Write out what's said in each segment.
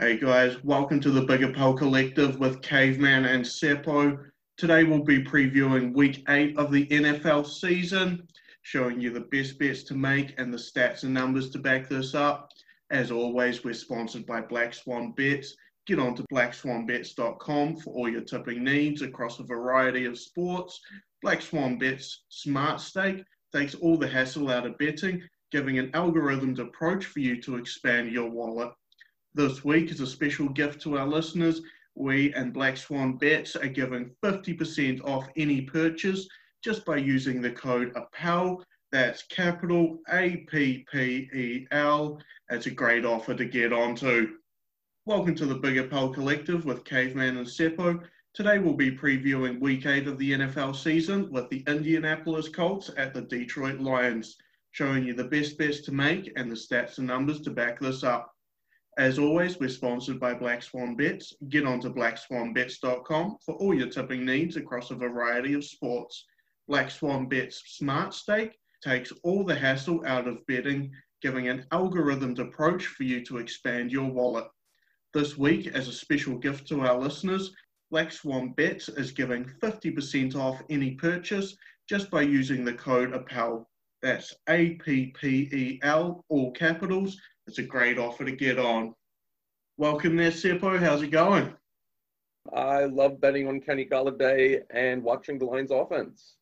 Hey guys, welcome to the Big Appel Collective with Caveman and Seppo. Today we'll be previewing week eight of the NFL season, showing you the best bets to make and the stats and numbers to back this up. As always, we're sponsored by Black Swan Bets. Get on to blackswanbets.com for all your tipping needs across a variety of sports. Black Swan Bets Smart Stake takes all the hassle out of betting, giving an algorithmed approach for you to expand your wallet. This week, as a special gift to our listeners, we and Black Swan Bets are giving 50% off any purchase just by using the code APPEL. That's capital A P P E L. It's a great offer to get onto. Welcome to the Big Appel Collective with Caveman and Seppo. Today we'll be previewing week eight of the NFL season with the Indianapolis Colts at the Detroit Lions, showing you the best bets to make and the stats and numbers to back this up. As always, we're sponsored by Black Swan Bets. Get on to blackswanbets.com for all your tipping needs across a variety of sports. Black Swan Bets Smart Stake takes all the hassle out of betting, giving an algorithmed approach for you to expand your wallet. This week, as a special gift to our listeners, Black Swan Bets is giving 50% off any purchase just by using the code APPEL. That's A P P E L, all capitals, it's a great offer to get on. Welcome there, Seppo. How's it going? I love betting on Kenny Golladay and watching the Lions offense.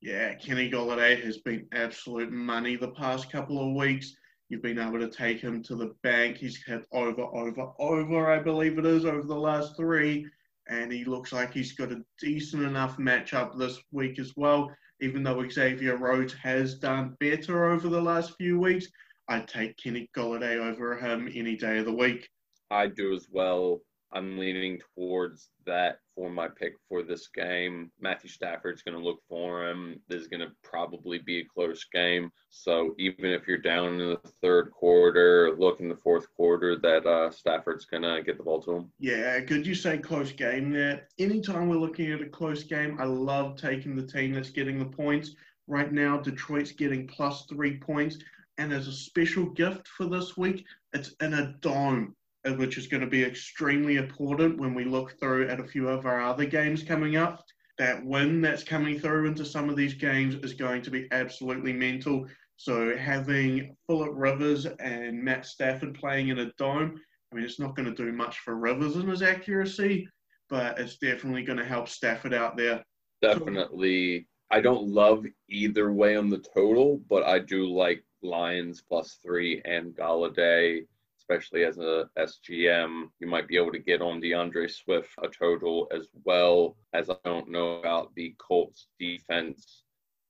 Yeah, Kenny Golladay has been absolute money the past couple of weeks. You've been able to take him to the bank. He's had over, over, over, I believe it is, over the last three. And he looks like he's got a decent enough matchup this week as well. Even though Xavier Rhodes has done better over the last few weeks, I'd take Kenny Golladay over him any day of the week. I do as well. I'm leaning towards that my pick for this game. Matthew Stafford's going to look for him. This is going to probably be a close game. So even if you're down in the third quarter, look in the fourth quarter, that uh, Stafford's going to get the ball to him. Yeah, could you say close game there. Anytime we're looking at a close game, I love taking the team that's getting the points. Right now, Detroit's getting plus three points. And as a special gift for this week, it's in a dome, which is going to be extremely important when we look through at a few of our other games coming up. That win that's coming through into some of these games is going to be absolutely mental. So having Philip Rivers and Matt Stafford playing in a dome, I mean, it's not going to do much for Rivers in his accuracy, but it's definitely going to help Stafford out there. Definitely. I don't love either way on the total, but I do like Lions plus three and Golladay, especially as a SGM. You might be able to get on D'Andre Swift a total as well, as I don't know about the Colts defense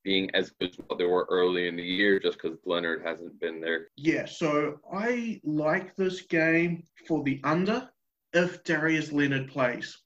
being as good as what they were early in the year just because Leonard hasn't been there. Yeah, so I like this game for the under if Darius Leonard plays.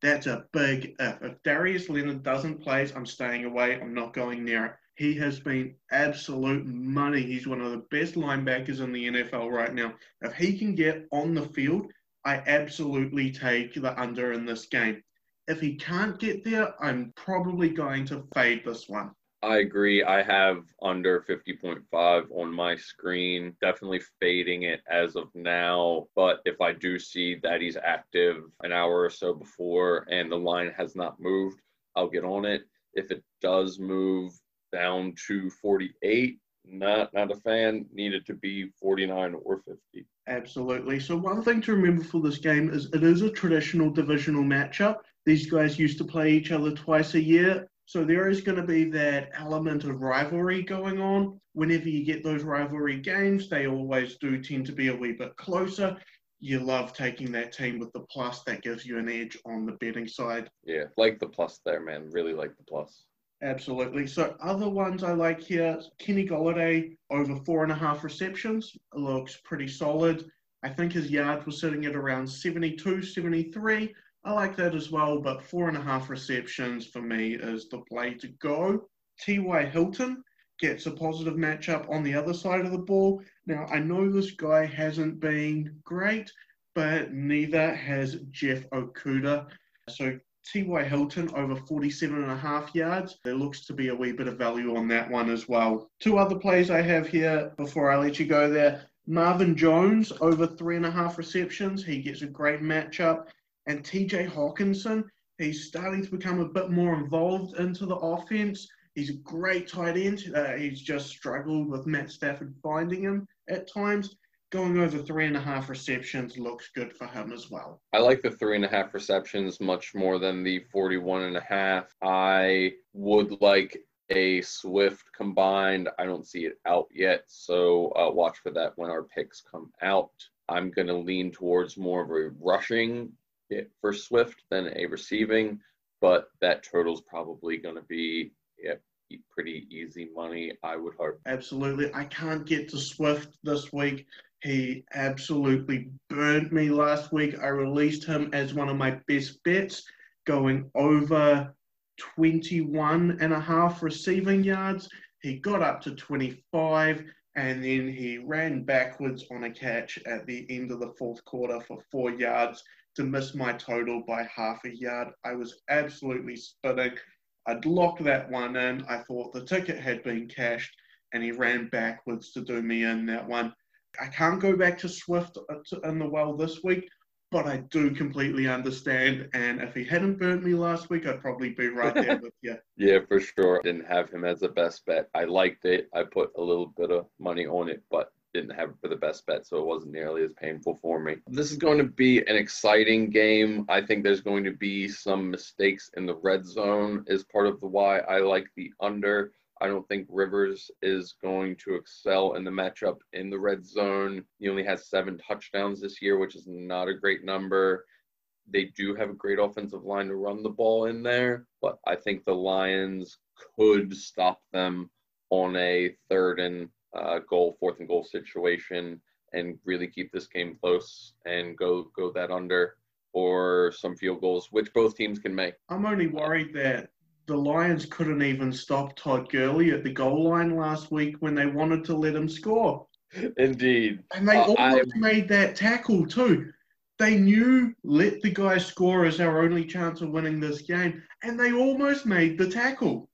That's a big if. If Darius Leonard doesn't play, I'm staying away. I'm not going near it. He has been absolute money. He's one of the best linebackers in the NFL right now. If he can get on the field, I absolutely take the under in this game. If he can't get there, I'm probably going to fade this one. I agree. I have under 50.5 on my screen. Definitely fading it as of now. But if I do see that he's active an hour or so before and the line has not moved, I'll get on it. If it does move down to 48, not not a fan. Needed to be 49 or 50. Absolutely. So one thing to remember for this game is it is a traditional divisional matchup. These guys used to play each other twice a year. So there is going to be that element of rivalry going on. Whenever you get those rivalry games, they always do tend to be a wee bit closer. You love taking that team with the plus. That gives you an edge on the betting side. Yeah, like the plus there, man. Really like the plus. Absolutely. So other ones I like here, Kenny Golladay over four and a half receptions looks pretty solid. I think his yard was sitting at around 72, 73. I like that as well, but four and a half receptions for me is the play to go. T.Y. Hilton gets a positive matchup on the other side of the ball. Now, I know this guy hasn't been great, but neither has Jeff Okudah. So T.Y. Hilton over 47 and a half yards. There looks to be a wee bit of value on that one as well. Two other plays I have here before I let you go there. Marvin Jones over three and a half receptions. He gets a great matchup. And TJ Hockenson, he's starting to become a bit more involved into the offense. He's a great tight end. Uh, he's just struggled with Matt Stafford finding him at times. Going over three and a half receptions looks good for him as well. I like the three and a half receptions much more than the 41 and a half. I would like a Swift combined. I don't see it out yet, so uh, watch for that when our picks come out. I'm going to lean towards more of a rushing for Swift than a receiving, but that total's probably going to be yeah, pretty easy money, I would hope. Absolutely. I can't get to Swift this week. He absolutely burned me last week. I released him as one of my best bets, going over 21 and a half receiving yards. He got up to 25 and then he ran backwards on a catch at the end of the fourth quarter for four yards to miss my total by half a yard. I was absolutely spitting. I'd locked that one in. I thought the ticket had been cashed, and he ran backwards to do me in that one. I can't go back to Swift in the well this week, but I do completely understand. And if he hadn't burnt me last week, I'd probably be right there with you. Yeah, for sure. Didn't have him as the best bet. I liked it. I put a little bit of money on it, but didn't have it for the best bet, so it wasn't nearly as painful for me. This is going to be an exciting game. I think there's going to be some mistakes in the red zone as part of the why I like the under. I don't think Rivers is going to excel in the matchup in the red zone. He only has seven touchdowns this year, which is not a great number. They do have a great offensive line to run the ball in there, but I think the Lions could stop them on a third and uh, goal, fourth and goal situation, and really keep this game close and go go that under or some field goals, which both teams can make. I'm only worried that the Lions couldn't even stop Todd Gurley at the goal line last week when they wanted to let him score. Indeed. And they uh, almost I... made that tackle too. They knew let the guy score as our only chance of winning this game, and they almost made the tackle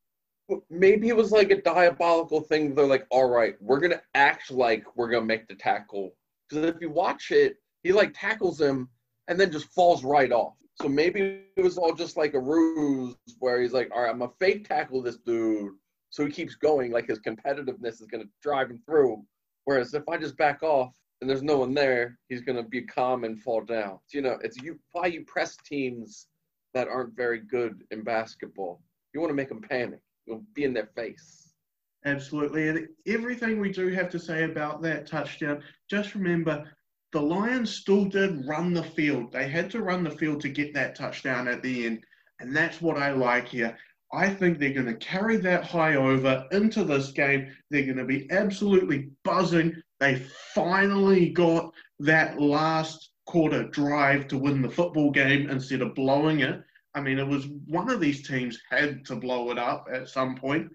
maybe it was like a diabolical thing. They're like, all right, we're gonna act like we're gonna make the tackle. Because if you watch it, he like tackles him and then just falls right off. So maybe it was all just like a ruse where he's like, all right, I'm gonna fake tackle this dude. So he keeps going, like his competitiveness is gonna drive him through. Whereas if I just back off and there's no one there, he's gonna be calm and fall down. So, you know, it's you why you press teams that aren't very good in basketball. You want to make them panic you'll be in their face. Absolutely. And everything we do have to say about that touchdown, just remember the Lions still did run the field. They had to run the field to get that touchdown at the end. And that's what I like here. I think they're going to carry that high over into this game. They're going to be absolutely buzzing. They finally got that last quarter drive to win the football game instead of blowing it. I mean, it was one of these teams had to blow it up at some point.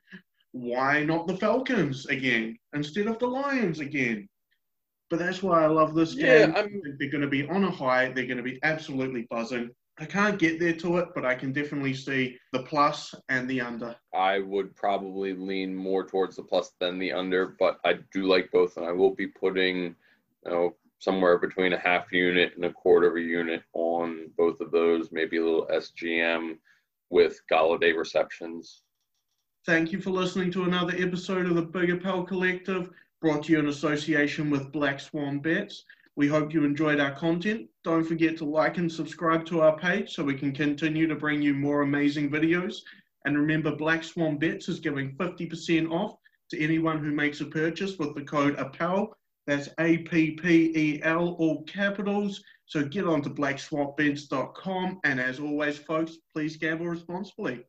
Why not the Falcons again instead of the Lions again? But that's why I love this yeah, game. I'm... They're going to be on a high. They're going to be absolutely buzzing. I can't get there to it, but I can definitely see the plus and the under. I would probably lean more towards the plus than the under, but I do like both, and I will be putting, you know, somewhere between a half unit and a quarter of a unit on both of those, maybe a little SGM with Golladay receptions. Thank you for listening to another episode of the Big Appel Collective, brought to you in association with Black Swan Bets. We hope you enjoyed our content. Don't forget to like and subscribe to our page so we can continue to bring you more amazing videos. And remember, Black Swan Bets is giving 50% off to anyone who makes a purchase with the code APPEL that's A P P E L, all capitals. So get on to blackswanbets.com. And as always, folks, please gamble responsibly.